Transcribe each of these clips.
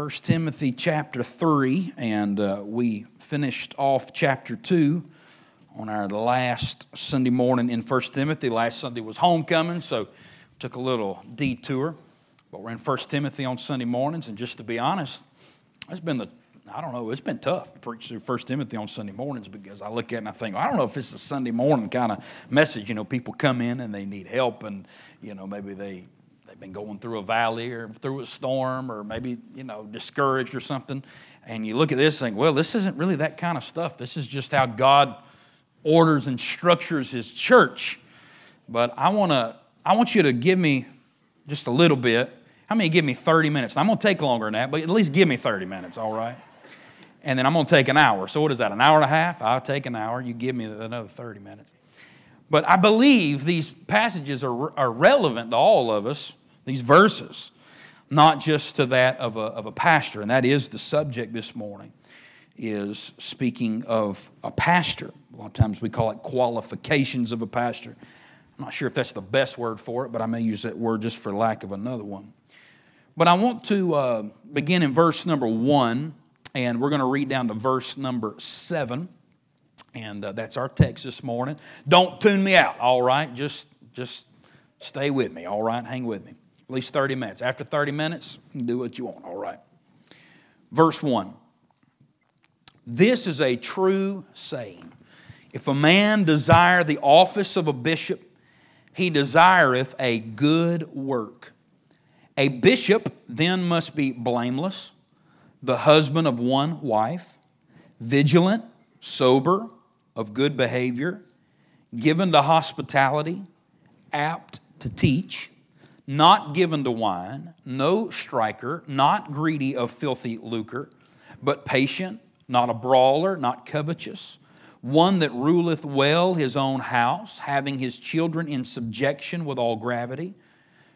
1 Timothy chapter 3, and uh, we finished off chapter 2 on our last Sunday morning in 1 Timothy. Last Sunday was homecoming, so took a little detour. But we're in 1 Timothy on Sunday mornings, and just to be honest, it's been the I don't know, it's been tough to preach through 1 Timothy on Sunday mornings because I look at it and I think, I don't know if it's a Sunday morning kind of message. You know, people come in and they need help, and, you know, maybe they been going through a valley or through a storm or maybe, you know, discouraged or something. And you look at this and think, well, this isn't really that kind of stuff. This is just how God orders and structures his church. But I want to I want you to give me just a little bit. How many give me 30 minutes? I'm going to take longer than that, but at least give me 30 minutes, all right? And then I'm going to take an hour. So what is that? An hour and a half? I'll take an hour. You give me another 30 minutes. But I believe these passages are, are relevant to all of us these verses, not just to that of a, of a pastor. And that is the subject this morning, is speaking of a pastor. A lot of times we call it qualifications of a pastor. I'm not sure if that's the best word for it, but I may use that word just for lack of another one. But I want to uh, begin in verse number one, and we're going to read down to verse number seven. And uh, that's our text this morning. Don't tune me out, all right? Just, just stay with me, all right? Hang with me at least 30 minutes. After 30 minutes, do what you want, all right. Verse 1 This is a true saying. If a man desire the office of a bishop, he desireth a good work. A bishop then must be blameless, the husband of one wife, vigilant, sober, of good behavior, given to hospitality, apt to teach not given to wine, no striker, not greedy of filthy lucre, but patient, not a brawler, not covetous, one that ruleth well his own house, having his children in subjection with all gravity.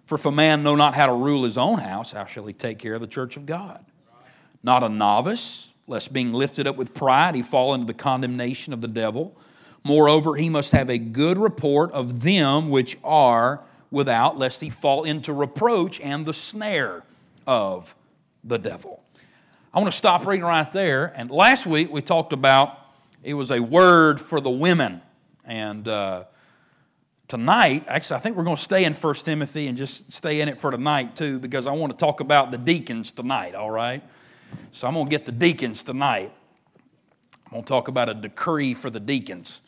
For if a man know not how to rule his own house, how shall he take care of the church of God? Not a novice, lest being lifted up with pride he fall into the condemnation of the devil. Moreover, he must have a good report of them which are without, lest he fall into reproach and the snare of the devil. I want to stop reading right there. And last week we talked about it was a word for the women. And uh, tonight, actually, I think we're going to stay in 1 Timothy and just stay in it for tonight too, because I want to talk about the deacons tonight, all right? So I'm going to get the deacons tonight. I'm going to talk about a decree for the deacons.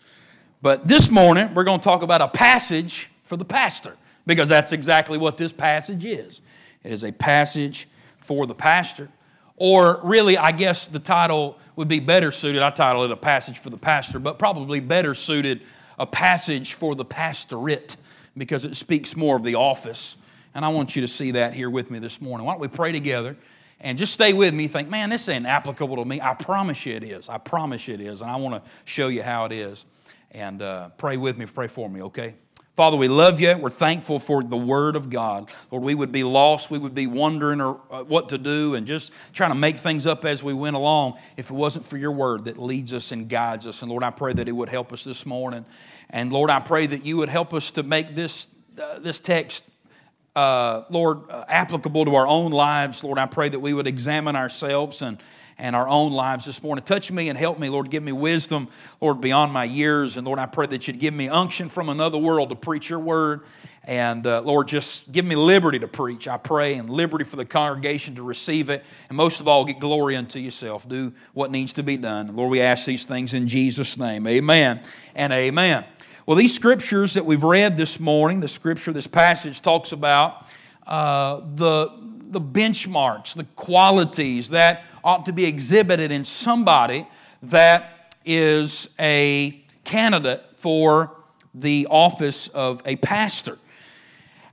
But this morning, we're going to talk about a passage for the pastor because that's exactly what this passage is. It is a passage for the pastor. Or really, I guess the title would be better suited. I title it a passage for the pastor, but probably better suited a passage for the pastorate because it speaks more of the office. And I want you to see that here with me this morning. Why don't we pray together and just stay with me? Think, man, this ain't applicable to me. I promise you it is. I promise you it is. And I want to show you how it is. And uh, pray with me, pray for me, okay? Father, we love you. We're thankful for the Word of God. Lord, we would be lost. We would be wondering or, uh, what to do and just trying to make things up as we went along if it wasn't for your Word that leads us and guides us. And Lord, I pray that it would help us this morning. And Lord, I pray that you would help us to make this, uh, this text, uh, Lord, uh, applicable to our own lives. Lord, I pray that we would examine ourselves and and our own lives this morning. Touch me and help me, Lord. Give me wisdom, Lord, beyond my years. And Lord, I pray that you'd give me unction from another world to preach your word. And uh, Lord, just give me liberty to preach, I pray, and liberty for the congregation to receive it. And most of all, get glory unto yourself. Do what needs to be done. Lord, we ask these things in Jesus' name. Amen and amen. Well, these scriptures that we've read this morning, the scripture, this passage talks about uh, the, the benchmarks, the qualities that ought to be exhibited in somebody that is a candidate for the office of a pastor.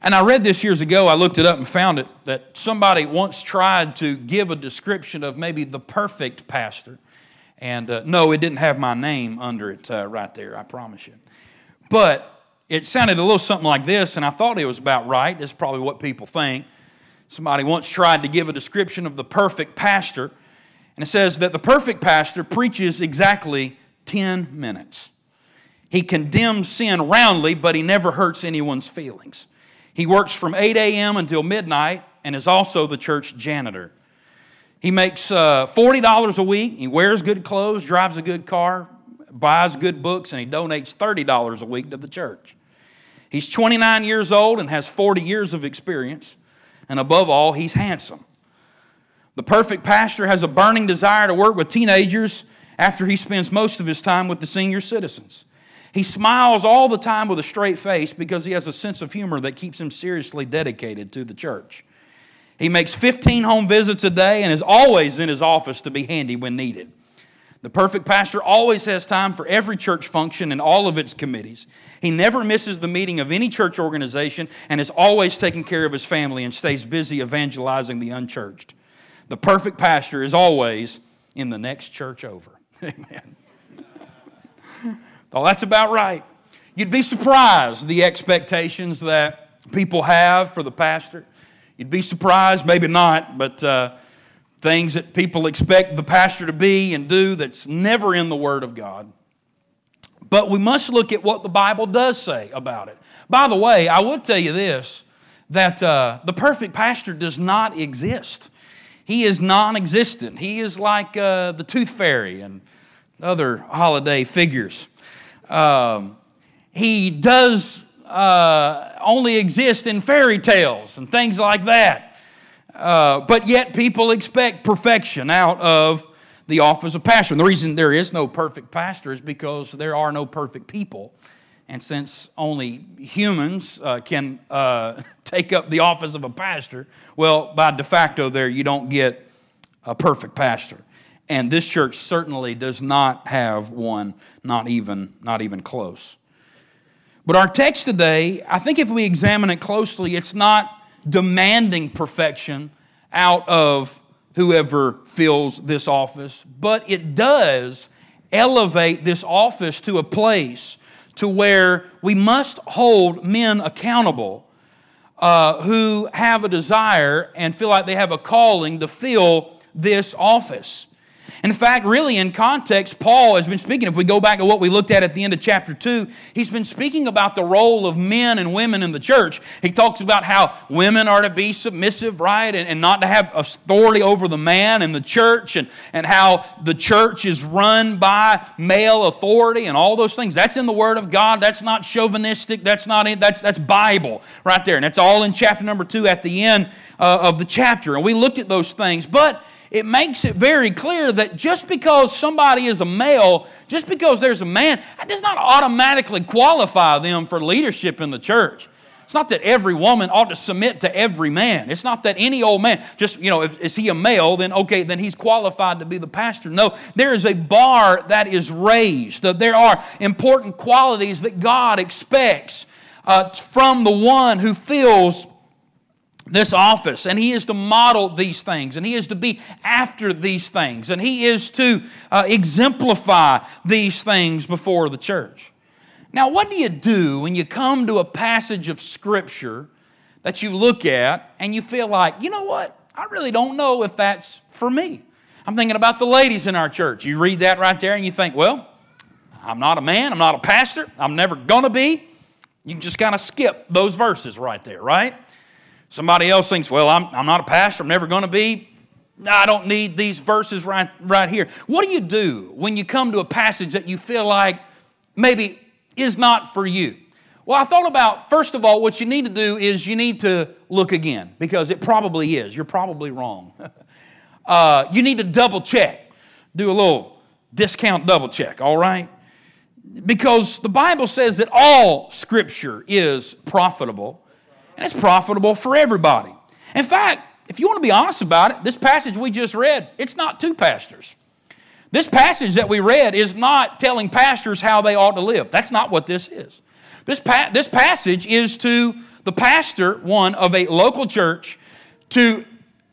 And I read this years ago, I looked it up and found it that somebody once tried to give a description of maybe the perfect pastor. And uh, no, it didn't have my name under it uh, right there, I promise you. But it sounded a little something like this, and I thought it was about right. It's probably what people think. Somebody once tried to give a description of the perfect pastor, and it says that the perfect pastor preaches exactly 10 minutes. He condemns sin roundly, but he never hurts anyone's feelings. He works from 8 a.m. until midnight and is also the church janitor. He makes uh, $40 a week. He wears good clothes, drives a good car, buys good books, and he donates $30 a week to the church. He's 29 years old and has 40 years of experience. And above all, he's handsome. The perfect pastor has a burning desire to work with teenagers after he spends most of his time with the senior citizens. He smiles all the time with a straight face because he has a sense of humor that keeps him seriously dedicated to the church. He makes 15 home visits a day and is always in his office to be handy when needed. The perfect pastor always has time for every church function and all of its committees. He never misses the meeting of any church organization and is always taking care of his family and stays busy evangelizing the unchurched. The perfect pastor is always in the next church over. Amen. well, that's about right. You'd be surprised the expectations that people have for the pastor. You'd be surprised, maybe not, but uh, things that people expect the pastor to be and do that's never in the Word of God. But we must look at what the Bible does say about it. By the way, I would tell you this that uh, the perfect pastor does not exist. He is non existent. He is like uh, the tooth fairy and other holiday figures. Um, he does uh, only exist in fairy tales and things like that. Uh, but yet, people expect perfection out of the office of pastor. And the reason there is no perfect pastor is because there are no perfect people. And since only humans uh, can uh, take up the office of a pastor, well, by de facto, there you don't get a perfect pastor. And this church certainly does not have one, not even, not even close. But our text today, I think if we examine it closely, it's not demanding perfection out of whoever fills this office, but it does elevate this office to a place to where we must hold men accountable uh, who have a desire and feel like they have a calling to fill this office. In fact, really in context, Paul has been speaking, if we go back to what we looked at at the end of chapter 2, he's been speaking about the role of men and women in the church. He talks about how women are to be submissive, right, and, and not to have authority over the man in the church, and, and how the church is run by male authority and all those things. That's in the Word of God. That's not chauvinistic. That's not in, that's, that's Bible right there. And that's all in chapter number 2 at the end uh, of the chapter. And we looked at those things. But it makes it very clear that just because somebody is a male, just because there's a man, that does not automatically qualify them for leadership in the church. It's not that every woman ought to submit to every man. It's not that any old man, just, you know, if is he a male, then okay, then he's qualified to be the pastor. No, there is a bar that is raised. There are important qualities that God expects uh, from the one who fills this office, and he is to model these things, and he is to be after these things, and he is to uh, exemplify these things before the church. Now, what do you do when you come to a passage of Scripture that you look at and you feel like, you know what? I really don't know if that's for me. I'm thinking about the ladies in our church. You read that right there and you think, well, I'm not a man, I'm not a pastor, I'm never gonna be. You just kind of skip those verses right there, right? Somebody else thinks, well, I'm, I'm not a pastor, I'm never going to be. I don't need these verses right, right here. What do you do when you come to a passage that you feel like maybe is not for you? Well, I thought about, first of all, what you need to do is you need to look again because it probably is. You're probably wrong. uh, you need to double check, do a little discount double check, all right? Because the Bible says that all scripture is profitable and it's profitable for everybody. In fact, if you want to be honest about it, this passage we just read, it's not to pastors. This passage that we read is not telling pastors how they ought to live. That's not what this is. This, pa- this passage is to the pastor, one of a local church, to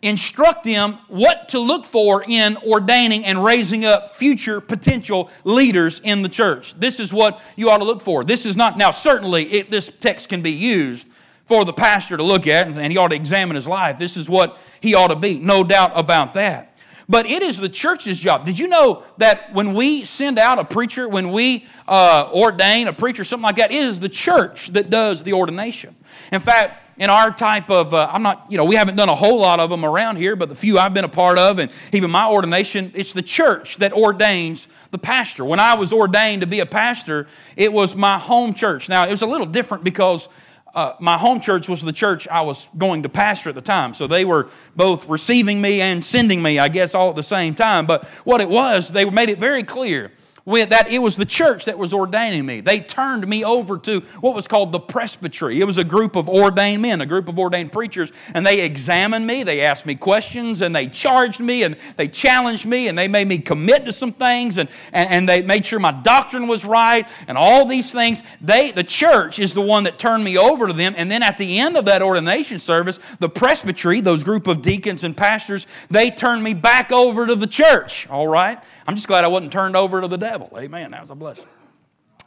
instruct them what to look for in ordaining and raising up future potential leaders in the church. This is what you ought to look for. This is not, now, certainly, it, this text can be used for the pastor to look at, and he ought to examine his life. This is what he ought to be, no doubt about that. But it is the church's job. Did you know that when we send out a preacher, when we uh, ordain a preacher, something like that, it is the church that does the ordination. In fact, in our type of, uh, I'm not, you know, we haven't done a whole lot of them around here, but the few I've been a part of, and even my ordination, it's the church that ordains the pastor. When I was ordained to be a pastor, it was my home church. Now, it was a little different because uh, my home church was the church I was going to pastor at the time. So they were both receiving me and sending me, I guess, all at the same time. But what it was, they made it very clear that it was the church that was ordaining me. They turned me over to what was called the presbytery. It was a group of ordained men, a group of ordained preachers, and they examined me, they asked me questions, and they charged me, and they challenged me, and they made me commit to some things, and, and, and they made sure my doctrine was right, and all these things. They, the church is the one that turned me over to them, and then at the end of that ordination service, the presbytery, those group of deacons and pastors, they turned me back over to the church, all right? I'm just glad I wasn't turned over to the devil. Amen. That was a blessing.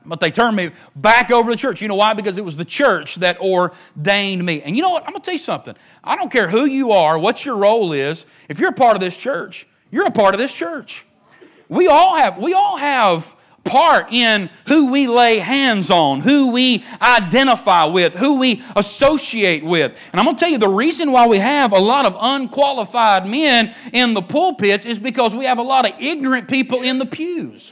But they turned me back over to the church. You know why? Because it was the church that ordained me. And you know what? I'm going to tell you something. I don't care who you are, what your role is. If you're a part of this church, you're a part of this church. We all have, we all have part in who we lay hands on, who we identify with, who we associate with. And I'm going to tell you the reason why we have a lot of unqualified men in the pulpits is because we have a lot of ignorant people in the pews.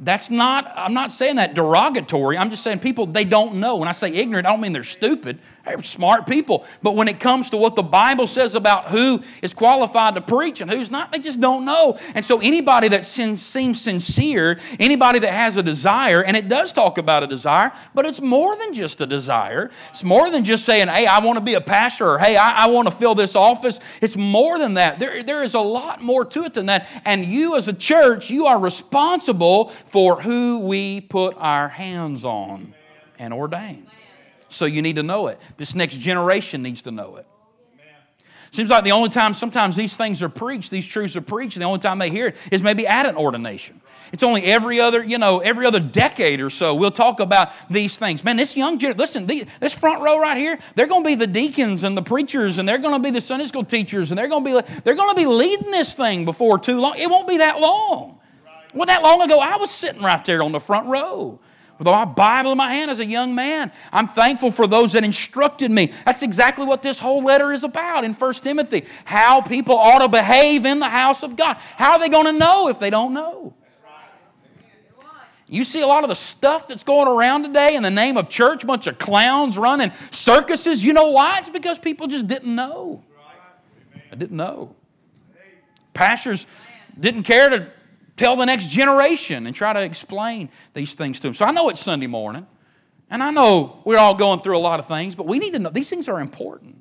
That's not, I'm not saying that derogatory. I'm just saying people, they don't know. When I say ignorant, I don't mean they're stupid. They're smart people. But when it comes to what the Bible says about who is qualified to preach and who's not, they just don't know. And so anybody that seems sincere, anybody that has a desire, and it does talk about a desire, but it's more than just a desire. It's more than just saying, hey, I want to be a pastor, or hey, I, I want to fill this office. It's more than that. There, there is a lot more to it than that. And you as a church, you are responsible for who we put our hands on and ordain. So you need to know it. This next generation needs to know it. Seems like the only time sometimes these things are preached, these truths are preached, and the only time they hear it is maybe at an ordination. It's only every other, you know, every other decade or so we'll talk about these things. Man, this young listen, this front row right here, they're going to be the deacons and the preachers, and they're going to be the Sunday school teachers, and they're going to be they're going to be leading this thing before too long. It won't be that long. Well, that long ago, I was sitting right there on the front row with my Bible in my hand as a young man. I'm thankful for those that instructed me. That's exactly what this whole letter is about in 1 Timothy. How people ought to behave in the house of God. How are they going to know if they don't know? You see a lot of the stuff that's going around today in the name of church, bunch of clowns running circuses. You know why? It's because people just didn't know. I didn't know. Pastors didn't care to tell the next generation and try to explain these things to them. So I know it's Sunday morning, and I know we're all going through a lot of things, but we need to know these things are important.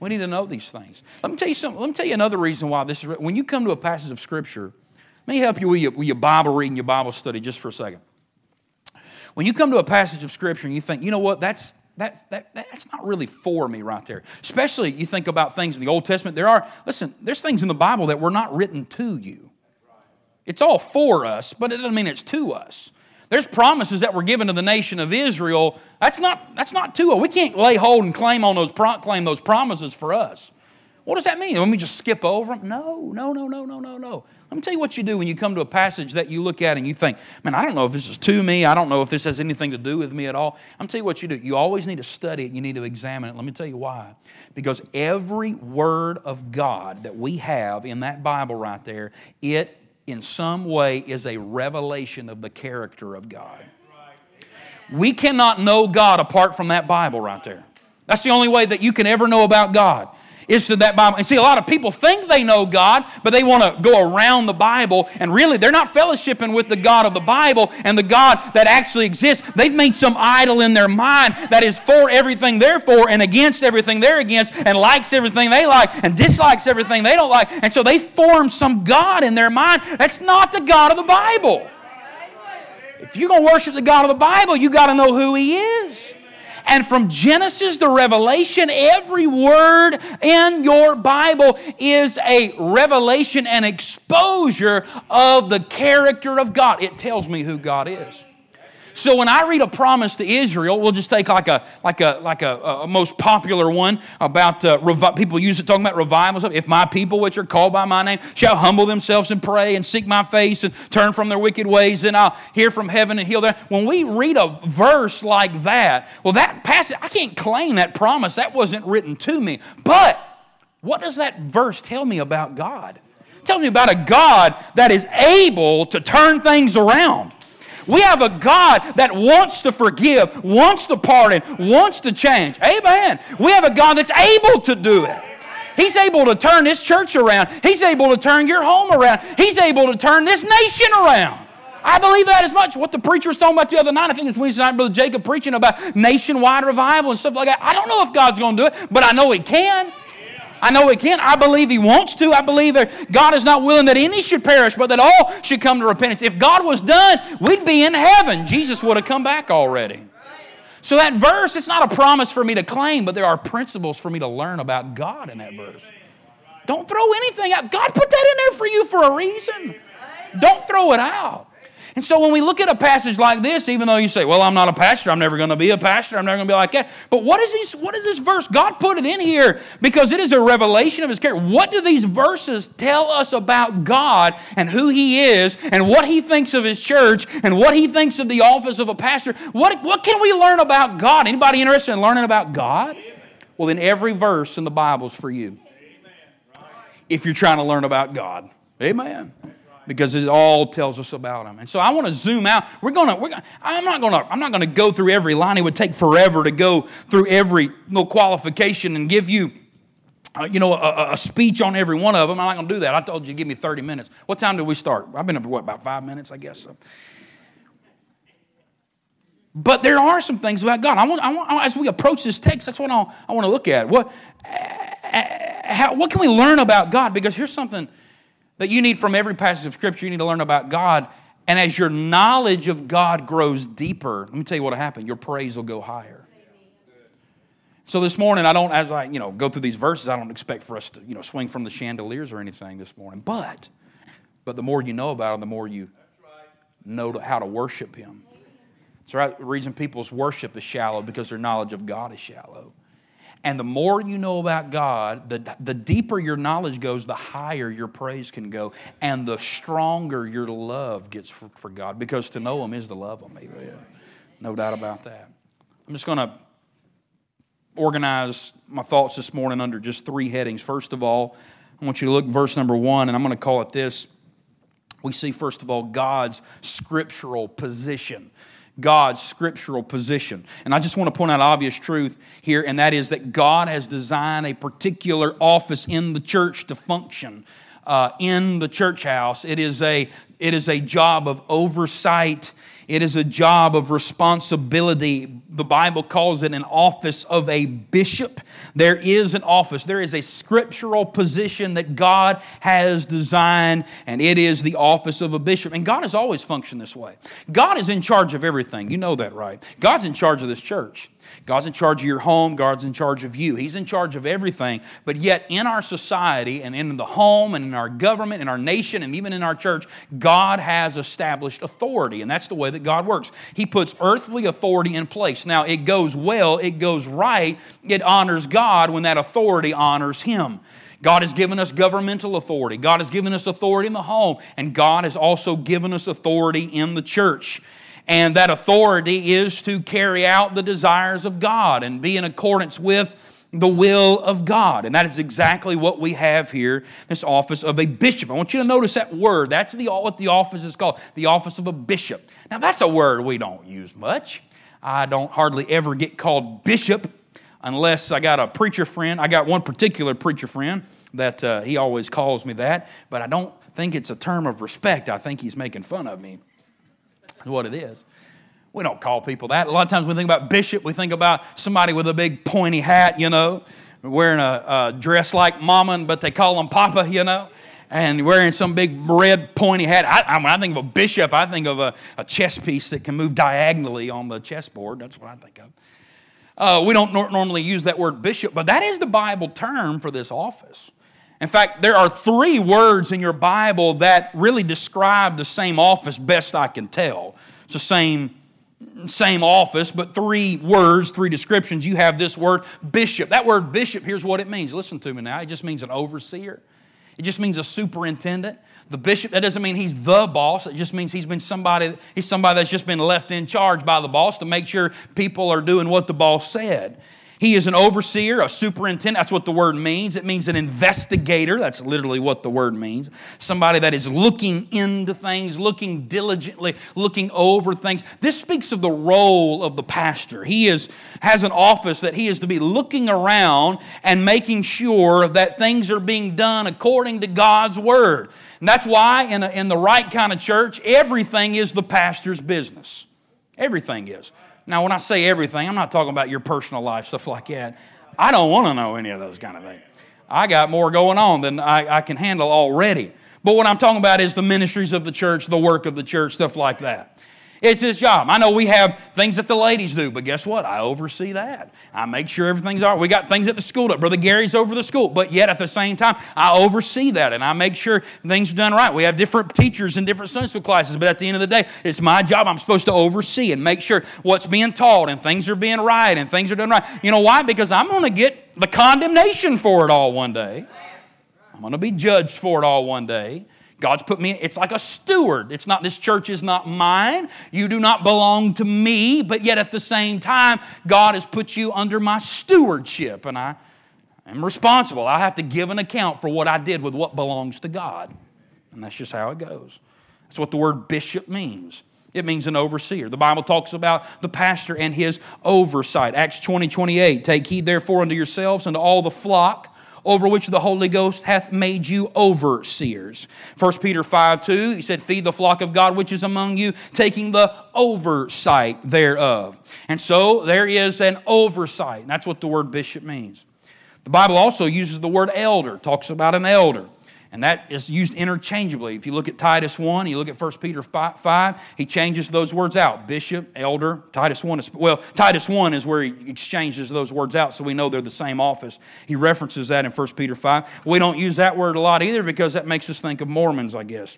We need to know these things. Let me tell you something. Let me tell you another reason why this is. When you come to a passage of Scripture, let me help you with your, with your Bible reading, your Bible study, just for a second. When you come to a passage of Scripture and you think, you know what, that's that's, that, that's not really for me right there. Especially you think about things in the Old Testament. There are, listen, there's things in the Bible that were not written to you. It's all for us, but it doesn't mean it's to us. There's promises that were given to the nation of Israel. That's not, that's not to us. We can't lay hold and claim on those claim those promises for us. What does that mean? Let me just skip over them? No, no, no, no, no, no, no. Let me tell you what you do when you come to a passage that you look at and you think, man, I don't know if this is to me. I don't know if this has anything to do with me at all. I'm tell you what you do. You always need to study it. You need to examine it. Let me tell you why. Because every word of God that we have in that Bible right there, it in some way is a revelation of the character of God. We cannot know God apart from that Bible right there. That's the only way that you can ever know about God is to that Bible. And see, a lot of people think they know God, but they want to go around the Bible, and really they're not fellowshipping with the God of the Bible and the God that actually exists. They've made some idol in their mind that is for everything they're for and against everything they're against and likes everything they like and dislikes everything they don't like. And so they form some God in their mind that's not the God of the Bible. If you're going to worship the God of the Bible, you got to know who He is. And from Genesis to Revelation, every word in your Bible is a revelation and exposure of the character of God. It tells me who God is. So when I read a promise to Israel, we'll just take like a like a like a, a most popular one about uh, revi- people use it talking about revival. If my people, which are called by my name, shall humble themselves and pray and seek my face and turn from their wicked ways, then I'll hear from heaven and heal them. When we read a verse like that, well, that passage I can't claim that promise. That wasn't written to me, but what does that verse tell me about God? It tells me about a God that is able to turn things around. We have a God that wants to forgive, wants to pardon, wants to change. Amen. We have a God that's able to do it. He's able to turn this church around. He's able to turn your home around. He's able to turn this nation around. I believe that as much. What the preacher was talking about the other night, I think it was Wednesday night, Brother Jacob preaching about nationwide revival and stuff like that. I don't know if God's going to do it, but I know He can. I know He can't. I believe He wants to. I believe that God is not willing that any should perish, but that all should come to repentance. If God was done, we'd be in heaven. Jesus would have come back already. So that verse, it's not a promise for me to claim, but there are principles for me to learn about God in that verse. Don't throw anything out. God put that in there for you for a reason. Don't throw it out. And so when we look at a passage like this, even though you say, well, I'm not a pastor, I'm never going to be a pastor, I'm never going to be like that. But what is, these, what is this verse? God put it in here because it is a revelation of his character. What do these verses tell us about God and who he is and what he thinks of his church and what he thinks of the office of a pastor? What, what can we learn about God? Anybody interested in learning about God? Well, then every verse in the Bible is for you. If you're trying to learn about God. Amen because it all tells us about him. And so I want to zoom out. We're gonna, we're gonna I'm not gonna, I'm not gonna go through every line. It would take forever to go through every little qualification and give you. Uh, you know, a, a, speech on every one of them. I'm not going to do that. I told you, give me 30 minutes. What time did we start? I've been up, what, about five minutes, I guess. So. But there are some things about God. I want, I want, as we approach this text, that's what I, I want to look at. What, uh, how, what can we learn about God? Because here's something that you need from every passage of Scripture. You need to learn about God. And as your knowledge of God grows deeper, let me tell you what will happen. Your praise will go higher. So this morning, I don't, as I you know go through these verses, I don't expect for us to you know swing from the chandeliers or anything this morning. But, but the more you know about Him, the more you know how to worship Him. Right. The reason people's worship is shallow because their knowledge of God is shallow. And the more you know about God, the, the deeper your knowledge goes, the higher your praise can go, and the stronger your love gets for, for God. Because to know Him is to love Him. Amen. No doubt about that. I'm just going to organize my thoughts this morning under just three headings. First of all, I want you to look verse number one, and I'm going to call it this. We see, first of all, God's scriptural position. God's scriptural position. And I just want to point out obvious truth here, and that is that God has designed a particular office in the church to function. Uh, in the church house. It is, a, it is a job of oversight it is a job of responsibility. The Bible calls it an office of a bishop. There is an office, there is a scriptural position that God has designed, and it is the office of a bishop. And God has always functioned this way. God is in charge of everything. You know that, right? God's in charge of this church. God's in charge of your home, God's in charge of you. He's in charge of everything. But yet, in our society and in the home and in our government, in our nation, and even in our church, God has established authority. And that's the way that God works. He puts earthly authority in place. Now, it goes well, it goes right, it honors God when that authority honors Him. God has given us governmental authority. God has given us authority in the home. And God has also given us authority in the church. And that authority is to carry out the desires of God and be in accordance with the will of God. And that is exactly what we have here, this office of a bishop. I want you to notice that word. That's the, what the office is called, the office of a bishop. Now, that's a word we don't use much. I don't hardly ever get called bishop unless I got a preacher friend. I got one particular preacher friend that uh, he always calls me that, but I don't think it's a term of respect. I think he's making fun of me is what it is. We don't call people that. A lot of times when we think about bishop, we think about somebody with a big pointy hat, you know, wearing a, a dress like mama, but they call him papa, you know, and wearing some big red pointy hat. I, when I think of a bishop, I think of a, a chess piece that can move diagonally on the chessboard. That's what I think of. Uh, we don't nor- normally use that word bishop, but that is the Bible term for this office. In fact, there are three words in your Bible that really describe the same office best I can tell. It's the same same office, but three words, three descriptions. You have this word bishop. That word bishop, here's what it means. Listen to me now. It just means an overseer, it just means a superintendent. The bishop, that doesn't mean he's the boss. It just means he's been somebody, he's somebody that's just been left in charge by the boss to make sure people are doing what the boss said. He is an overseer, a superintendent. That's what the word means. It means an investigator. That's literally what the word means. Somebody that is looking into things, looking diligently, looking over things. This speaks of the role of the pastor. He is, has an office that he is to be looking around and making sure that things are being done according to God's word. And that's why in, a, in the right kind of church, everything is the pastor's business. Everything is. Now, when I say everything, I'm not talking about your personal life, stuff like that. I don't want to know any of those kind of things. I got more going on than I, I can handle already. But what I'm talking about is the ministries of the church, the work of the church, stuff like that. It's his job. I know we have things that the ladies do, but guess what? I oversee that. I make sure everything's all right. We got things at the school. That Brother Gary's over the school, but yet at the same time, I oversee that and I make sure things are done right. We have different teachers in different Sunday school classes, but at the end of the day, it's my job. I'm supposed to oversee and make sure what's being taught and things are being right and things are done right. You know why? Because I'm going to get the condemnation for it all one day. I'm going to be judged for it all one day. God's put me, it's like a steward. It's not, this church is not mine. You do not belong to me, but yet at the same time, God has put you under my stewardship, and I am responsible. I have to give an account for what I did with what belongs to God. And that's just how it goes. That's what the word bishop means. It means an overseer. The Bible talks about the pastor and his oversight. Acts 20, 28. Take heed therefore unto yourselves and to all the flock over which the Holy Ghost hath made you overseers. 1 Peter 5 2, he said, Feed the flock of God which is among you, taking the oversight thereof. And so there is an oversight. That's what the word bishop means. The Bible also uses the word elder, talks about an elder. And that is used interchangeably. If you look at Titus 1, you look at 1 Peter 5, he changes those words out. Bishop, elder, Titus 1 is, well, Titus 1 is where he exchanges those words out so we know they're the same office. He references that in 1 Peter 5. We don't use that word a lot either because that makes us think of Mormons, I guess.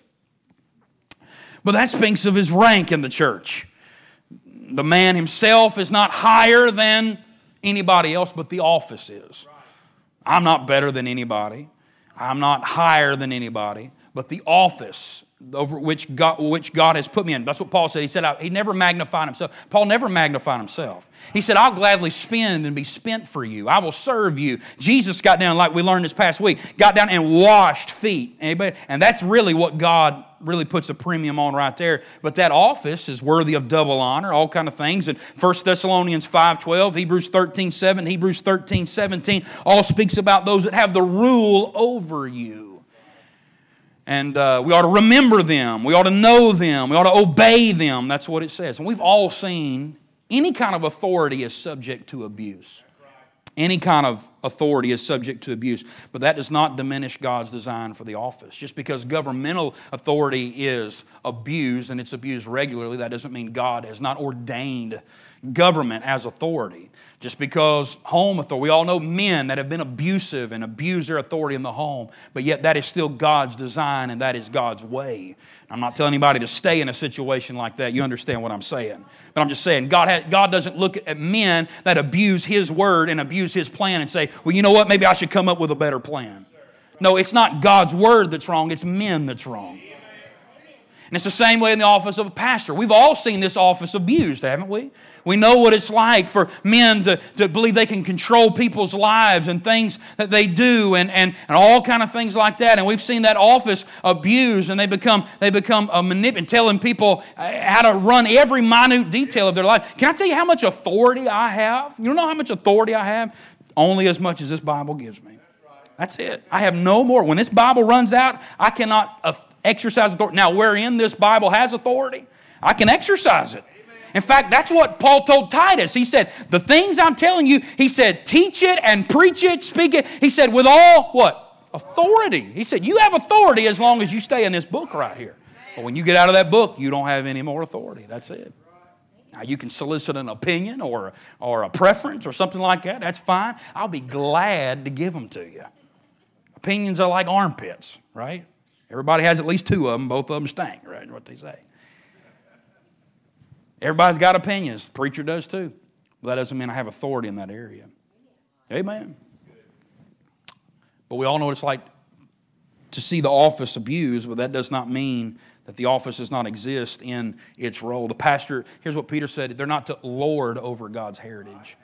But that speaks of his rank in the church. The man himself is not higher than anybody else, but the office is. I'm not better than anybody. I'm not higher than anybody, but the office over which God, which God has put me in. That's what Paul said. He said, He never magnified himself. Paul never magnified himself. He said, I'll gladly spend and be spent for you. I will serve you. Jesus got down, like we learned this past week, got down and washed feet. Anybody? And that's really what God really puts a premium on right there. But that office is worthy of double honor, all kind of things. And 1 Thessalonians 5.12, Hebrews 13, 7, Hebrews 13, 17, all speaks about those that have the rule over you. And uh, we ought to remember them. We ought to know them. We ought to obey them. That's what it says. And we've all seen any kind of authority is subject to abuse. Any kind of authority is subject to abuse, but that does not diminish God's design for the office. Just because governmental authority is abused and it's abused regularly, that doesn't mean God has not ordained government as authority. Just because home authority, we all know men that have been abusive and abuse their authority in the home, but yet that is still God's design and that is God's way. I'm not telling anybody to stay in a situation like that. You understand what I'm saying. But I'm just saying, God, has, God doesn't look at men that abuse His word and abuse His plan and say, well, you know what, maybe I should come up with a better plan. No, it's not God's word that's wrong, it's men that's wrong. And it's the same way in the office of a pastor. We've all seen this office abused, haven't we? We know what it's like for men to, to believe they can control people's lives and things that they do and, and, and all kind of things like that. And we've seen that office abused and they become, they become a manip- telling people uh, how to run every minute detail of their life. Can I tell you how much authority I have? You don't know how much authority I have? Only as much as this Bible gives me. That's it. I have no more. When this Bible runs out, I cannot exercise authority. Now, wherein this Bible has authority, I can exercise it. In fact, that's what Paul told Titus. He said, The things I'm telling you, he said, teach it and preach it, speak it. He said, with all what? Authority. He said, You have authority as long as you stay in this book right here. But when you get out of that book, you don't have any more authority. That's it. Now, you can solicit an opinion or, or a preference or something like that. That's fine. I'll be glad to give them to you. Opinions are like armpits, right? Everybody has at least two of them, both of them stink, right? What they say. Everybody's got opinions. The preacher does too. But that doesn't mean I have authority in that area. Amen. But we all know what it's like to see the office abused, but that does not mean that the office does not exist in its role. The pastor, here's what Peter said they're not to lord over God's heritage.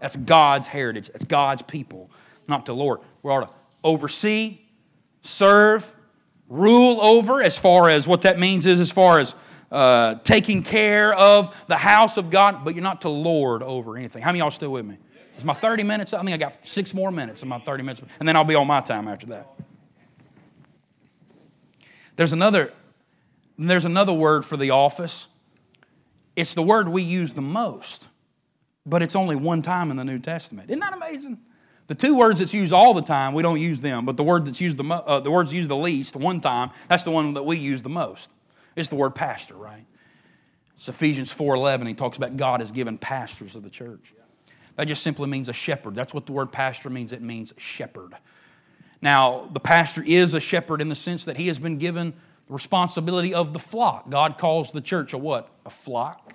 That's God's heritage, that's God's people, not to lord. We are to oversee, serve, rule over, as far as what that means is, as far as uh, taking care of the house of God, but you're not to lord over anything. How many y'all still with me? It's my 30 minutes. I think I got six more minutes in my 30 minutes, and then I'll be on my time after that. There's another, there's another word for the office. It's the word we use the most, but it's only one time in the New Testament. Isn't that amazing? The two words that's used all the time, we don't use them, but the word that's used the, uh, the words used the least, one time, that's the one that we use the most. It's the word pastor, right? It's Ephesians 4.11. He talks about God has given pastors of the church. That just simply means a shepherd. That's what the word pastor means. It means shepherd. Now, the pastor is a shepherd in the sense that he has been given the responsibility of the flock. God calls the church a what? A flock.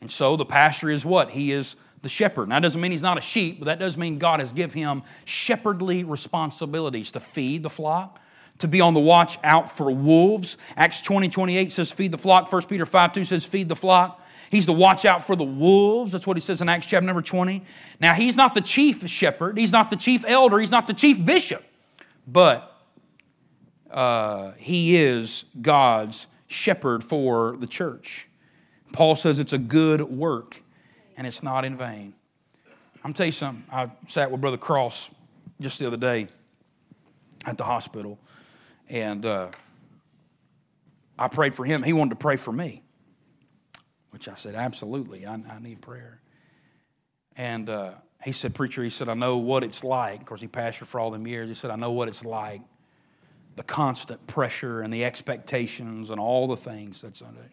And so the pastor is what? He is the shepherd. Now, that doesn't mean he's not a sheep, but that does mean God has given him shepherdly responsibilities to feed the flock, to be on the watch out for wolves. Acts 20, 28 says, feed the flock. 1 Peter 5, 2 says, feed the flock. He's to watch out for the wolves. That's what he says in Acts chapter number 20. Now, he's not the chief shepherd, he's not the chief elder, he's not the chief bishop but uh, he is God's shepherd for the church. Paul says it's a good work and it's not in vain. I'm tell you something. I sat with Brother Cross just the other day at the hospital, and uh, I prayed for him. He wanted to pray for me, which I said, absolutely, I, I need prayer. And uh, he said, Preacher, he said, I know what it's like. Of course, he pastored for all them years. He said, I know what it's like the constant pressure and the expectations and all the things that's under it.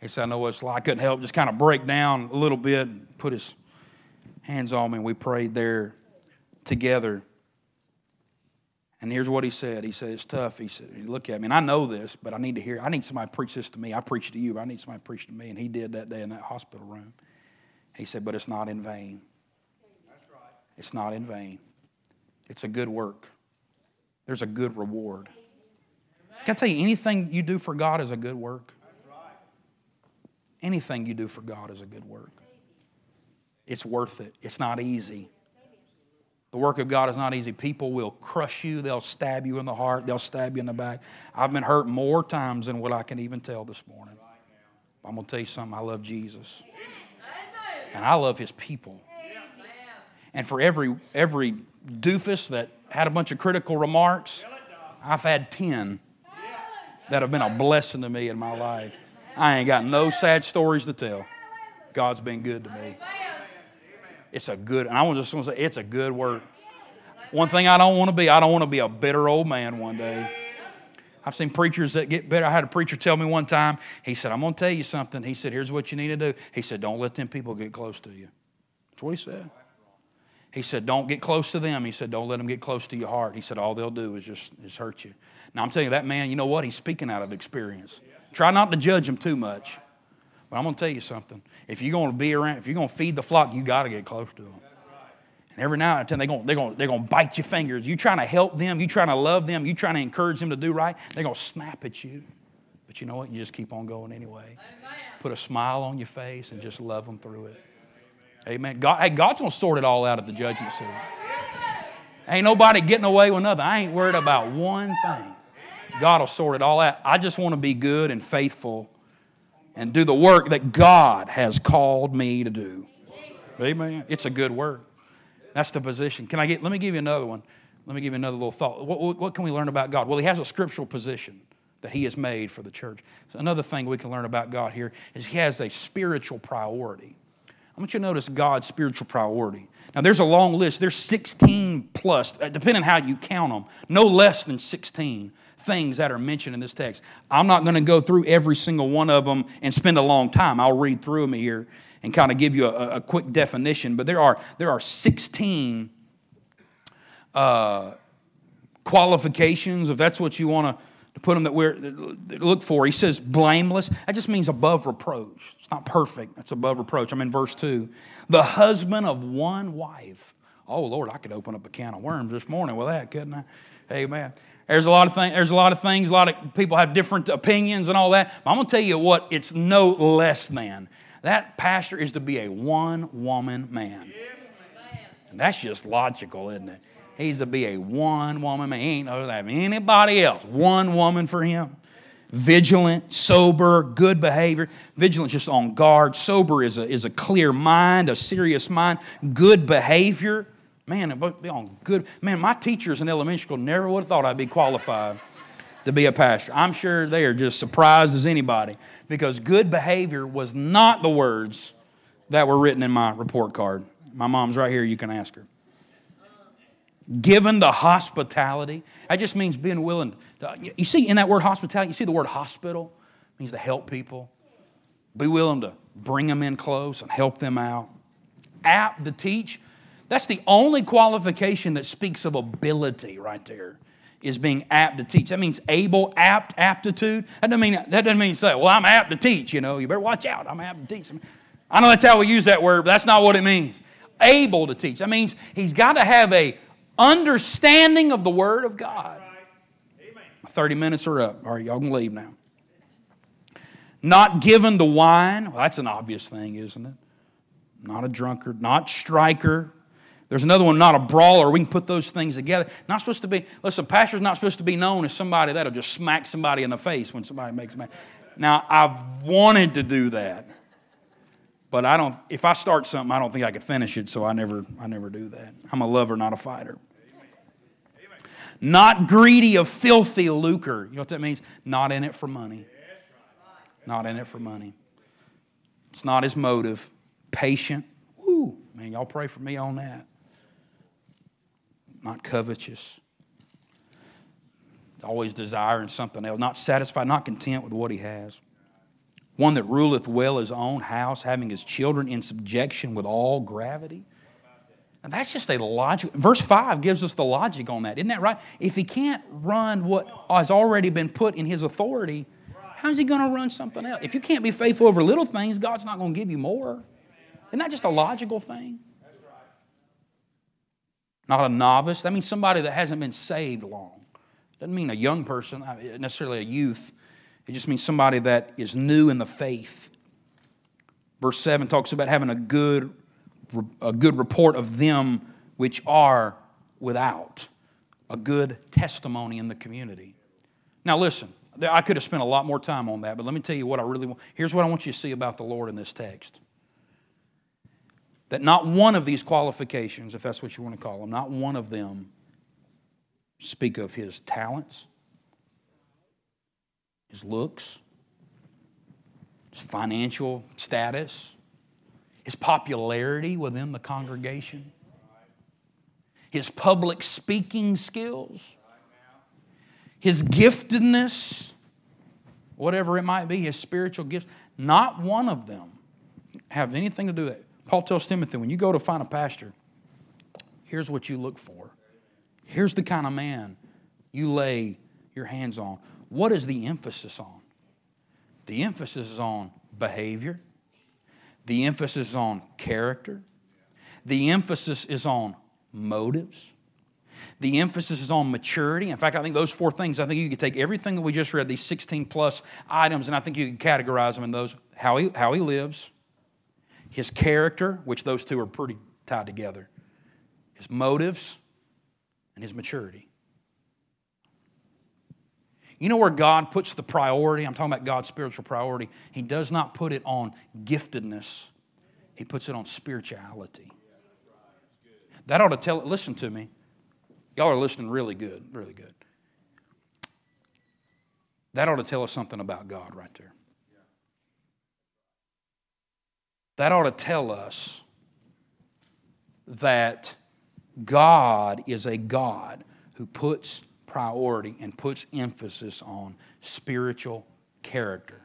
He said, I know what it's like. I couldn't help just kind of break down a little bit and put his hands on me. And we prayed there together. And here's what he said. He said, It's tough. He said, Look at me. And I know this, but I need to hear. I need somebody to preach this to me. I preach to you, but I need somebody to preach to me. And he did that day in that hospital room. He said, But it's not in vain. It's not in vain. It's a good work. There's a good reward. Can I tell you, anything you do for God is a good work? Anything you do for God is a good work. It's worth it. It's not easy. The work of God is not easy. People will crush you, they'll stab you in the heart, they'll stab you in the back. I've been hurt more times than what I can even tell this morning. I'm going to tell you something. I love Jesus. And I love his people. And for every, every doofus that had a bunch of critical remarks, I've had 10 that have been a blessing to me in my life. I ain't got no sad stories to tell. God's been good to me. It's a good, and I just want to say, it's a good work. One thing I don't want to be, I don't want to be a bitter old man one day. I've seen preachers that get better. I had a preacher tell me one time, he said, I'm going to tell you something. He said, Here's what you need to do. He said, Don't let them people get close to you. That's what he said. He said, Don't get close to them. He said, Don't let them get close to your heart. He said, All they'll do is just, just hurt you. Now, I'm telling you, that man, you know what? He's speaking out of experience. Try not to judge them too much. But I'm going to tell you something. If you're going to be around, if you're going to feed the flock, you got to get close to them. And every now and then they're going, they're, going, they're going to bite your fingers. You trying to help them, you trying to love them, you trying to encourage them to do right, they're going to snap at you. But you know what? You just keep on going anyway. Put a smile on your face and just love them through it. Amen. God, hey, God's going to sort it all out at the judgment seat. Ain't nobody getting away with nothing. I ain't worried about one thing. God will sort it all out. I just want to be good and faithful and do the work that God has called me to do. Amen. It's a good word. That's the position. Can I get, let me give you another one. Let me give you another little thought. What, what can we learn about God? Well, He has a scriptural position that He has made for the church. So another thing we can learn about God here is He has a spiritual priority. I want you to notice God's spiritual priority. Now, there's a long list. There's 16 plus, uh, depending on how you count them, no less than 16 things that are mentioned in this text. I'm not going to go through every single one of them and spend a long time. I'll read through them here and kind of give you a, a quick definition. But there are, there are 16 uh, qualifications, if that's what you want to to put them that we're look for. He says blameless. That just means above reproach. It's not perfect. That's above reproach. I'm in verse two. The husband of one wife. Oh Lord, I could open up a can of worms this morning with that, couldn't I? Amen. There's a lot of things. There's a lot of things. A lot of people have different opinions and all that. But I'm going to tell you what. It's no less than that pastor is to be a one woman man. And that's just logical, isn't it? He's to be a one woman man. He ain't to have anybody else. One woman for him. Vigilant, sober, good behavior. Vigilant just on guard. Sober is a, is a clear mind, a serious mind. Good behavior. Man, be on good. Man, my teachers in elementary school never would have thought I'd be qualified to be a pastor. I'm sure they are just surprised as anybody because good behavior was not the words that were written in my report card. My mom's right here, you can ask her. Given to hospitality, that just means being willing. To, you see, in that word hospitality, you see the word hospital it means to help people. Be willing to bring them in close and help them out. Apt to teach, that's the only qualification that speaks of ability right there is being apt to teach. That means able, apt, aptitude. That doesn't mean that doesn't mean say, well, I'm apt to teach, you know, you better watch out. I'm apt to teach. I know that's how we use that word, but that's not what it means. Able to teach. That means he's got to have a understanding of the Word of God. My 30 minutes are up. All right, y'all can leave now. Not given to wine. Well, that's an obvious thing, isn't it? Not a drunkard, not striker, there's another one, not a brawler. We can put those things together. Not supposed to be, listen, pastor's not supposed to be known as somebody that'll just smack somebody in the face when somebody makes a mistake. Now, I've wanted to do that. But I don't, if I start something, I don't think I could finish it, so I never, I never do that. I'm a lover, not a fighter. Not greedy of filthy lucre. You know what that means? Not in it for money. Not in it for money. It's not his motive. Patient. Woo, man, y'all pray for me on that not covetous, always desiring something else, not satisfied, not content with what he has. One that ruleth well his own house, having his children in subjection with all gravity. And that's just a logic. Verse 5 gives us the logic on that. Isn't that right? If he can't run what has already been put in his authority, how's he going to run something else? If you can't be faithful over little things, God's not going to give you more. Isn't that just a logical thing? Not a novice. That means somebody that hasn't been saved long. Doesn't mean a young person, necessarily a youth. It just means somebody that is new in the faith. Verse 7 talks about having a good, a good report of them which are without, a good testimony in the community. Now, listen, I could have spent a lot more time on that, but let me tell you what I really want. Here's what I want you to see about the Lord in this text that not one of these qualifications, if that's what you want to call them, not one of them speak of his talents, his looks, his financial status, his popularity within the congregation, his public speaking skills, his giftedness, whatever it might be, his spiritual gifts. Not one of them have anything to do with it. Paul tells Timothy, when you go to find a pastor, here's what you look for. Here's the kind of man you lay your hands on. What is the emphasis on? The emphasis is on behavior, the emphasis is on character, the emphasis is on motives. The emphasis is on maturity. In fact, I think those four things, I think you could take everything that we just read, these 16 plus items, and I think you could categorize them in those how he, how he lives, his character, which those two are pretty tied together, his motives, and his maturity. You know where God puts the priority? I'm talking about God's spiritual priority. He does not put it on giftedness, He puts it on spirituality. That ought to tell, it. listen to me. Y'all are listening really good, really good. That ought to tell us something about God right there. That ought to tell us that God is a God who puts priority and puts emphasis on spiritual character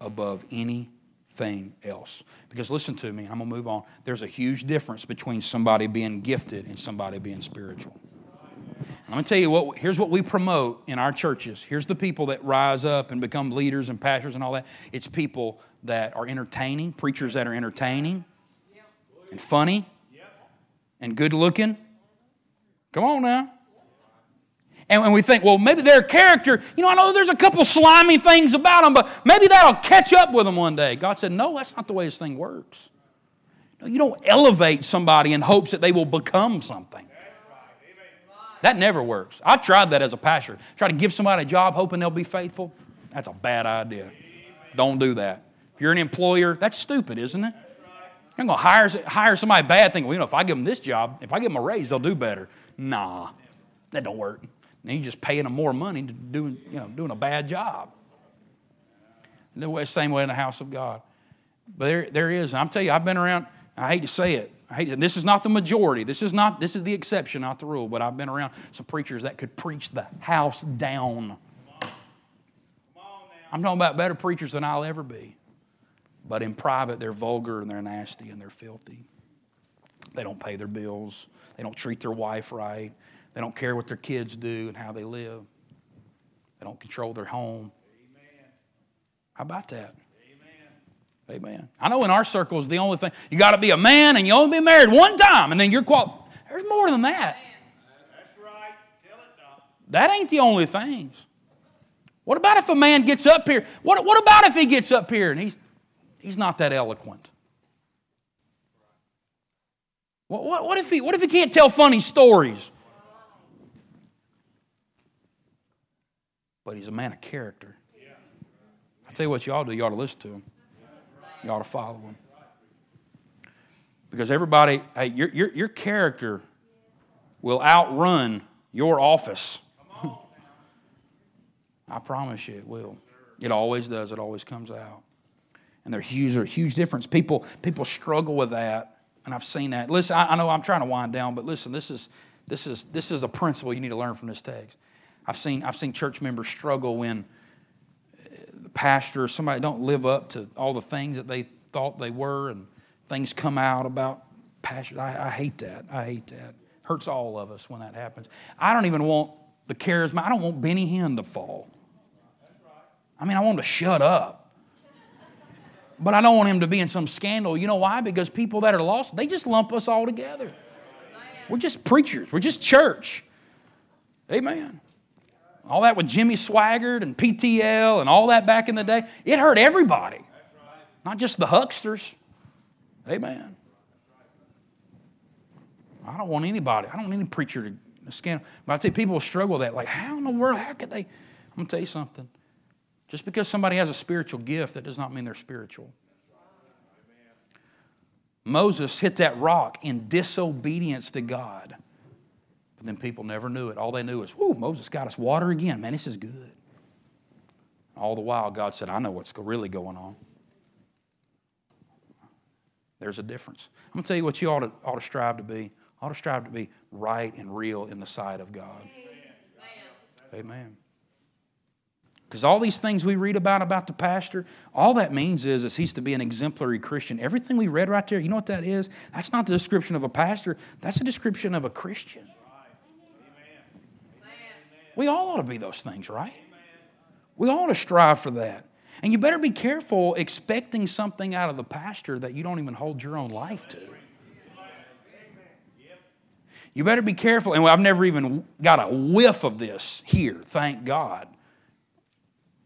above anything else. Because listen to me, I'm going to move on. There's a huge difference between somebody being gifted and somebody being spiritual. I'm going to tell you what, here's what we promote in our churches. Here's the people that rise up and become leaders and pastors and all that. It's people that are entertaining, preachers that are entertaining and funny and good looking. Come on now. And when we think, well, maybe their character, you know, I know there's a couple slimy things about them, but maybe that'll catch up with them one day. God said, no, that's not the way this thing works. No, you don't elevate somebody in hopes that they will become something. That never works. I've tried that as a pastor. Try to give somebody a job hoping they'll be faithful. That's a bad idea. Don't do that. If you're an employer, that's stupid, isn't it? You're going to hire, hire somebody bad thinking, well, you know, if I give them this job, if I give them a raise, they'll do better. Nah, that don't work. And you're just paying them more money to doing, you know, doing a bad job. The same way in the house of God. But there, there is. And I'm telling you, I've been around, I hate to say it. I hate, this is not the majority. This is not this is the exception, not the rule. But I've been around some preachers that could preach the house down. I'm talking about better preachers than I'll ever be. But in private, they're vulgar and they're nasty and they're filthy. They don't pay their bills. They don't treat their wife right. They don't care what their kids do and how they live. They don't control their home. Amen. How about that? Amen. Amen. I know in our circles, the only thing, you got to be a man and you only be married one time and then you're qualified. There's more than that. That's right. Tell it, Doc. That ain't the only things. What about if a man gets up here? What, what about if he gets up here and he's, he's not that eloquent? What, what, what, if he, what if he can't tell funny stories? But he's a man of character. I tell you what, you ought to do. You ought to listen to him. You ought to follow him. Because everybody, hey, your, your, your character will outrun your office. I promise you it will. It always does. It always comes out. And there's huge, there's huge difference. People, people struggle with that, and I've seen that. Listen, I, I know I'm trying to wind down, but listen, this is, this, is, this is a principle you need to learn from this text. I've seen, I've seen church members struggle when uh, the pastor or somebody don't live up to all the things that they thought they were and things come out about pastor. I, I hate that. I hate that. Hurts all of us when that happens. I don't even want the charisma. I don't want Benny Hinn to fall. I mean, I want him to shut up. But I don't want him to be in some scandal. You know why? Because people that are lost, they just lump us all together. We're just preachers. We're just church. Amen. All that with Jimmy Swaggart and PTL and all that back in the day, it hurt everybody, not just the hucksters. Amen. I don't want anybody, I don't want any preacher to scandal. But I tell you, people struggle with that. Like, how in the world, how could they? I'm going to tell you something. Just because somebody has a spiritual gift, that does not mean they're spiritual. Moses hit that rock in disobedience to God. But then people never knew it. All they knew is, whoo, Moses got us water again. Man, this is good. All the while, God said, I know what's really going on. There's a difference. I'm going to tell you what you ought to, ought to strive to be. Ought to strive to be right and real in the sight of God. Amen. Because all these things we read about about the pastor, all that means is, is he's to be an exemplary Christian. Everything we read right there, you know what that is? That's not the description of a pastor. That's a description of a Christian. We all ought to be those things, right? We all ought to strive for that. And you better be careful expecting something out of the pastor that you don't even hold your own life to. You better be careful. And I've never even got a whiff of this here, thank God.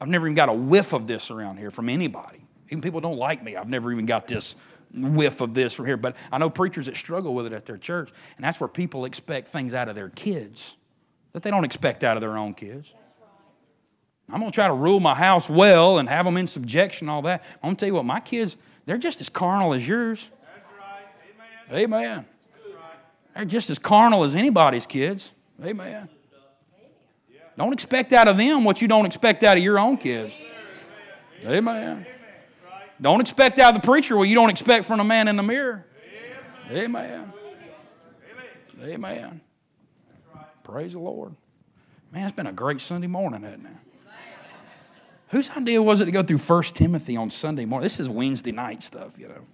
I've never even got a whiff of this around here from anybody. Even people don't like me. I've never even got this whiff of this from here. But I know preachers that struggle with it at their church, and that's where people expect things out of their kids that they don't expect out of their own kids. I'm going to try to rule my house well and have them in subjection and all that. I'm going to tell you what, my kids, they're just as carnal as yours. Right. Amen. Amen. Right. They're just as carnal as anybody's kids. Amen. Don't expect out of them what you don't expect out of your own kids. Amen. Don't expect out of the preacher what you don't expect from a man in the mirror. Amen. Amen. Praise the Lord. Man, it's been a great Sunday morning, hasn't it? Whose idea was it to go through 1 Timothy on Sunday morning? This is Wednesday night stuff, you know.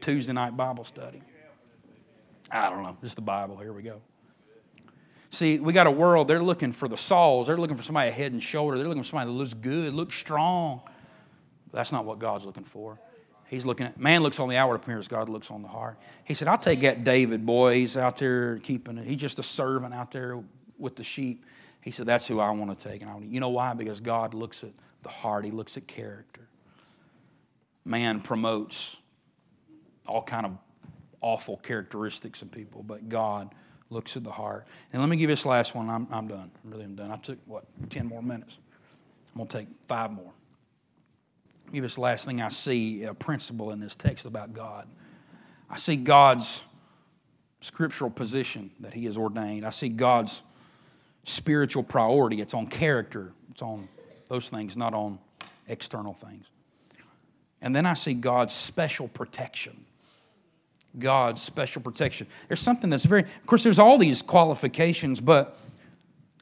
Tuesday night Bible study. I don't know. Just the Bible. Here we go. See, we got a world, they're looking for the Sauls. They're looking for somebody head and shoulder. They're looking for somebody that looks good, looks strong. That's not what God's looking for. He's looking at, man looks on the outward appearance, God looks on the heart. He said, I'll take that David boy. He's out there keeping it. He's just a servant out there with the sheep. He said, That's who I want to take. And I want you know why? Because God looks at the heart, He looks at character. Man promotes all kind of awful characteristics in people, but God looks at the heart. And let me give you this last one. I'm, I'm done. I really am done. I took, what, 10 more minutes? I'm going to take five more. Give this last thing I see a principle in this text about God. I see God's scriptural position that He has ordained. I see God's spiritual priority. It's on character, it's on those things, not on external things. And then I see God's special protection. God's special protection. There's something that's very, of course, there's all these qualifications, but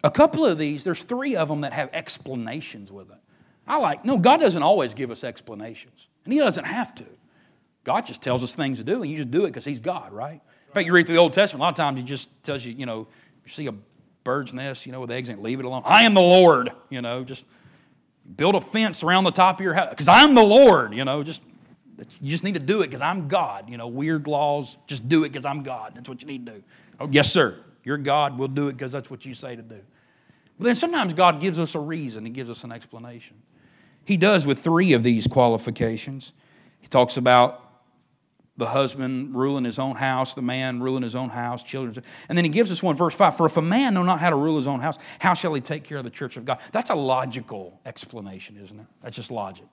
a couple of these, there's three of them that have explanations with it. I like, no, God doesn't always give us explanations, and He doesn't have to. God just tells us things to do, and you just do it because He's God, right? In fact, you read through the Old Testament, a lot of times He just tells you, you know, you see a bird's nest, you know, with eggs it, leave it alone. I am the Lord, you know, just build a fence around the top of your house because I'm the Lord, you know, just you just need to do it because I'm God. You know, weird laws, just do it because I'm God. That's what you need to do. Oh, yes, sir. You're God. We'll do it because that's what you say to do. But then sometimes God gives us a reason, He gives us an explanation. He does with three of these qualifications. He talks about the husband ruling his own house, the man ruling his own house, children. And then he gives us one, verse 5 For if a man know not how to rule his own house, how shall he take care of the church of God? That's a logical explanation, isn't it? That's just logic.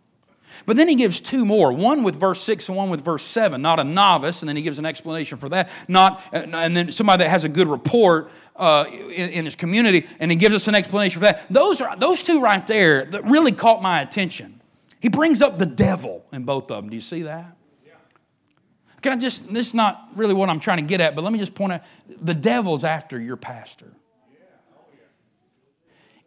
But then he gives two more, one with verse 6 and one with verse 7. Not a novice, and then he gives an explanation for that. Not, and then somebody that has a good report uh, in, in, his community, and he gives us an explanation for that. Those, are, those two right there that really caught my attention. He brings up the devil in both of them. Do you see that? Can I just, this is not really what I'm trying to get at, but let me just point out the devil's after your pastor.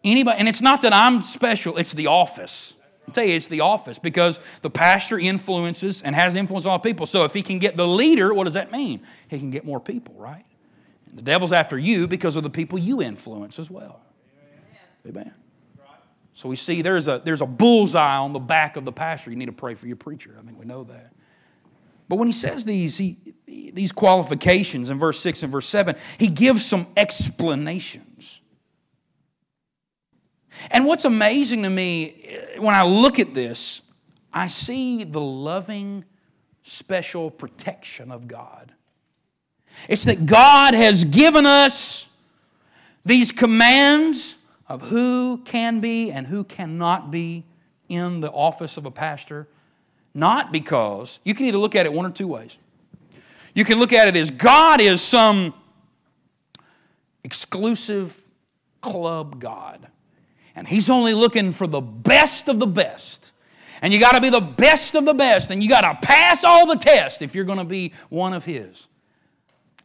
Anybody, and it's not that I'm special, it's the office. I tell you, it's the office because the pastor influences and has influence on people. So if he can get the leader, what does that mean? He can get more people, right? The devil's after you because of the people you influence as well. Amen. Amen. So we see there's a, there's a bullseye on the back of the pastor. You need to pray for your preacher. I think we know that. But when he says these, he, these qualifications in verse 6 and verse 7, he gives some explanations. And what's amazing to me eh, when I look at this, I see the loving, special protection of God. It's that God has given us these commands of who can be and who cannot be in the office of a pastor, not because you can either look at it one or two ways. You can look at it as God is some exclusive club God and He's only looking for the best of the best. And you got to be the best of the best, and you got to pass all the tests if you're going to be one of His.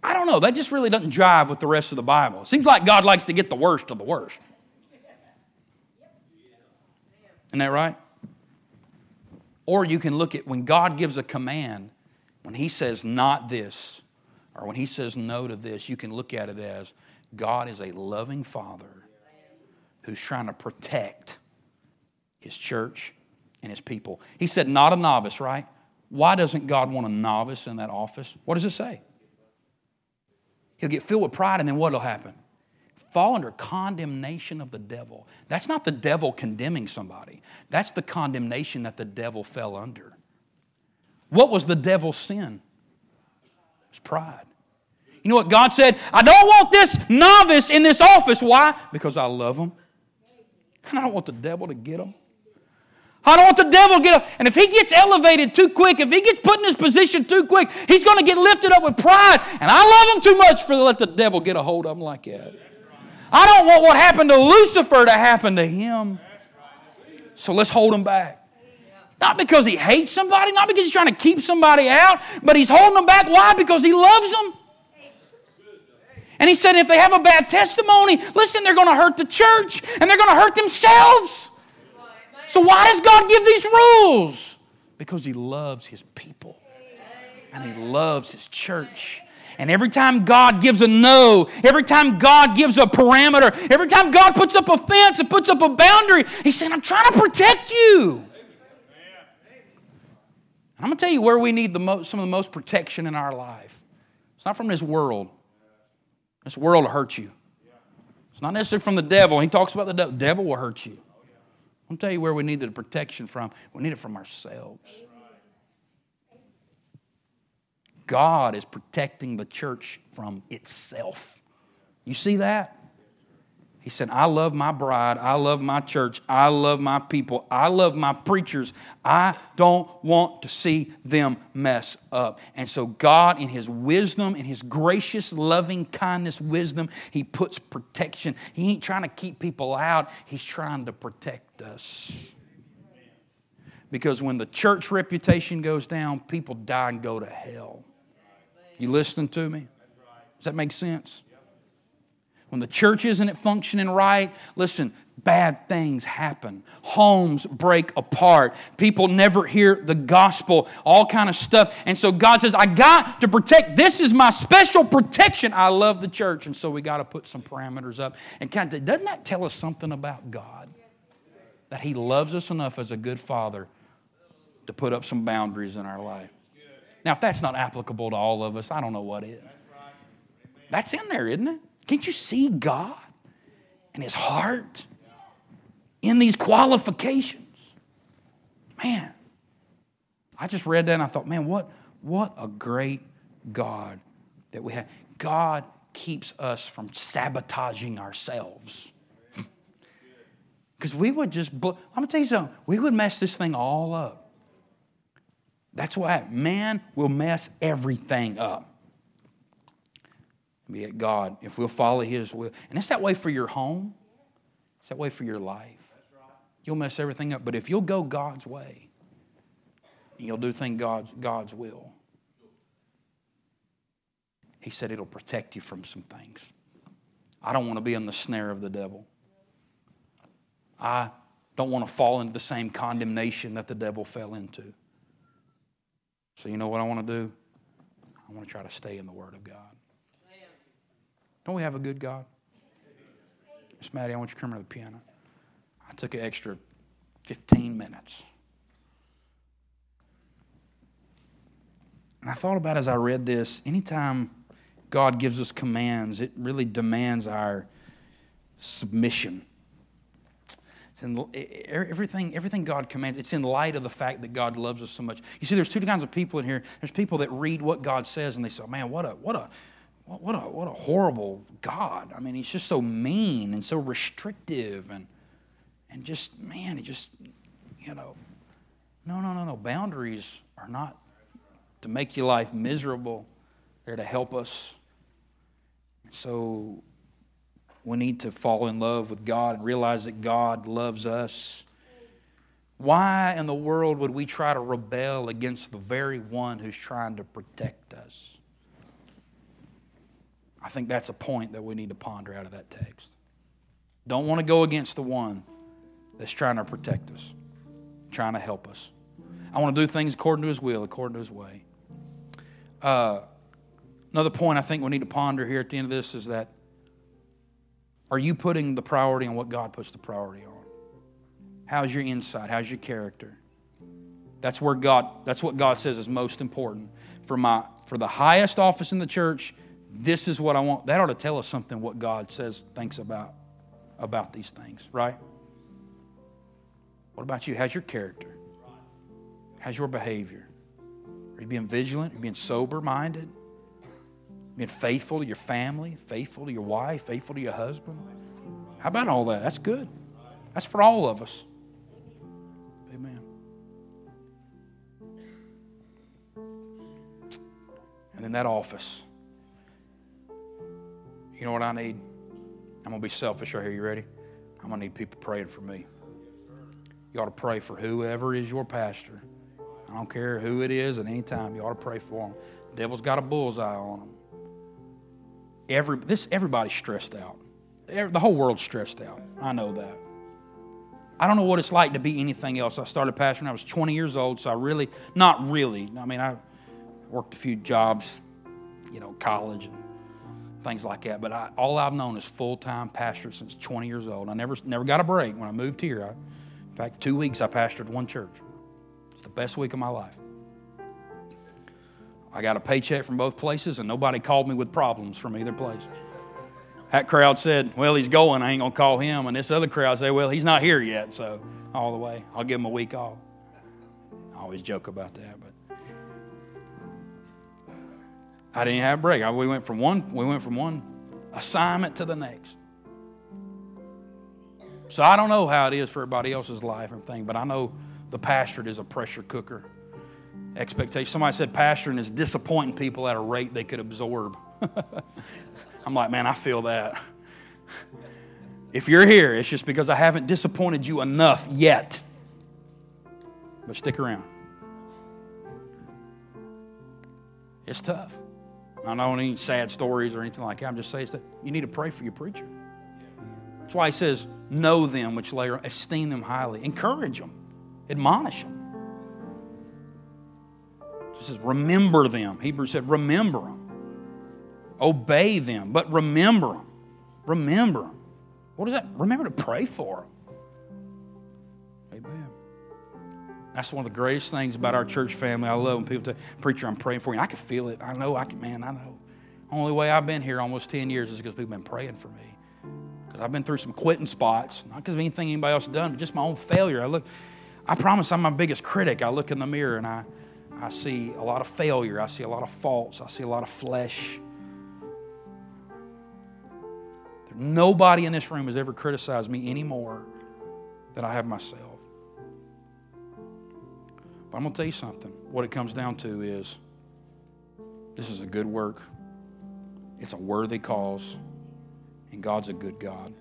I don't know, that just really doesn't jive with the rest of the Bible. It seems like God likes to get the worst of the worst. Isn't that right? Or you can look at when God gives a command, when He says not this, or when He says no to this, you can look at it as God is a loving Father who's trying to protect his church and his people. He said, not a novice, right? Why doesn't God want a novice in that office? What does it say? He'll get filled with pride, and then what'll happen? Fall under condemnation of the devil. That's not the devil condemning somebody, that's the condemnation that the devil fell under. What was the devil's sin? It was pride. You know what God said? I don't want this novice in this office. Why? Because I love him and I don't want the devil to get him. I don't want the devil to get him. And if he gets elevated too quick, if he gets put in his position too quick, he's going to get lifted up with pride. And I love him too much for to let the devil get a hold of him like that. I don't want what happened to Lucifer to happen to him. So let's hold him back. Not because he hates somebody, not because he's trying to keep somebody out, but he's holding them back. Why? Because he loves them. And he said, if they have a bad testimony, listen, they're going to hurt the church and they're going to hurt themselves. So, why does God give these rules? Because he loves his people and he loves his church. And every time God gives a no, every time God gives a parameter, every time God puts up a fence and puts up a boundary, He's saying, I'm trying to protect you. And I'm going to tell you where we need the some of the most protection in our life. It's not from this world. This world will hurt you. It's not necessarily from the devil. He talks about the devil. Devil will hurt you. I'm tell you where we need the protection from. We need it from ourselves. God is protecting the church from itself. You see that? He said, I love my bride. I love my church. I love my people. I love my preachers. I don't want to see them mess up. And so, God, in His wisdom, in His gracious, loving kindness, wisdom, He puts protection. He ain't trying to keep people out, He's trying to protect us. Because when the church reputation goes down, people die and go to hell. You listening to me? Does that make sense? When the church isn't functioning right, listen, bad things happen. Homes break apart. People never hear the gospel, all kind of stuff. And so God says, I got to protect. This is my special protection. I love the church. And so we got to put some parameters up. And kind of, doesn't that tell us something about God? That He loves us enough as a good father to put up some boundaries in our life. Now, if that's not applicable to all of us, I don't know what is. That's in there, isn't it? Can't you see God and His heart in these qualifications? Man, I just read that and I thought, man, what, what a great God that we have. God keeps us from sabotaging ourselves. Because we would just, I'm going to tell you something, we would mess this thing all up. That's why man will mess everything up. Be it God, if we'll follow His will. And it's that way for your home, it's that way for your life. You'll mess everything up. But if you'll go God's way, you'll do things God's, God's will, He said it'll protect you from some things. I don't want to be in the snare of the devil. I don't want to fall into the same condemnation that the devil fell into. So, you know what I want to do? I want to try to stay in the Word of God. Don't we have a good God? Miss Maddie, I want you to come to the piano. I took an extra 15 minutes. And I thought about as I read this, anytime God gives us commands, it really demands our submission. It's in, everything, everything God commands, it's in light of the fact that God loves us so much. You see, there's two kinds of people in here. There's people that read what God says and they say, man, what a, what a, what a, what a horrible God. I mean, he's just so mean and so restrictive and, and just, man, he just, you know, no, no, no, no. Boundaries are not to make your life miserable, they're to help us. So we need to fall in love with God and realize that God loves us. Why in the world would we try to rebel against the very one who's trying to protect us? I think that's a point that we need to ponder out of that text. Don't want to go against the one that's trying to protect us, trying to help us. I want to do things according to his will, according to his way. Uh, another point I think we need to ponder here at the end of this is that are you putting the priority on what God puts the priority on? How's your insight? How's your character? That's where God, that's what God says is most important. For my for the highest office in the church, this is what I want. That ought to tell us something what God says, thinks about about these things, right? What about you? How's your character? How's your behavior? Are you being vigilant? Are you being sober minded? Being faithful to your family, faithful to your wife, faithful to your husband. How about all that? That's good. That's for all of us. Amen. And then that office. You know what I need? I'm going to be selfish right here. You ready? I'm going to need people praying for me. You ought to pray for whoever is your pastor. I don't care who it is at any time. You ought to pray for them. The devil's got a bullseye on them. Every, this, everybody's stressed out. The whole world's stressed out. I know that. I don't know what it's like to be anything else. I started pastoring when I was 20 years old, so I really, not really. I mean, I worked a few jobs you know, college and things like that. But I, all I've known is full time pastor since 20 years old. I never, never got a break when I moved here. I, in fact, two weeks I pastored one church. It's the best week of my life. I got a paycheck from both places, and nobody called me with problems from either place. That crowd said, Well, he's going. I ain't going to call him. And this other crowd said, Well, he's not here yet. So, all the way, I'll give him a week off. I always joke about that, but I didn't have a break. I, we went from one. We went from one assignment to the next. So I don't know how it is for everybody else's life and thing, but I know the pastorate is a pressure cooker. Expectation. Somebody said pastoring is disappointing people at a rate they could absorb. I'm like, man, I feel that. If you're here, it's just because I haven't disappointed you enough yet. But stick around. It's tough. I don't need sad stories or anything like that. I'm just saying that you need to pray for your preacher. That's why he says, know them which lay, esteem them highly, encourage them, admonish them. He says, remember them. Hebrews said, remember them. Obey them, but remember them. Remember them. What does that? Remember to pray for them. That's one of the greatest things about our church family. I love when people say, Preacher, I'm praying for you. I can feel it. I know, I can, man, I know. Only way I've been here almost 10 years is because people have been praying for me. Because I've been through some quitting spots, not because of anything anybody else done, but just my own failure. I look, I promise I'm my biggest critic. I look in the mirror and I, I see a lot of failure. I see a lot of faults. I see a lot of flesh. Nobody in this room has ever criticized me any more than I have myself. But I'm going to tell you something. What it comes down to is this is a good work, it's a worthy cause, and God's a good God.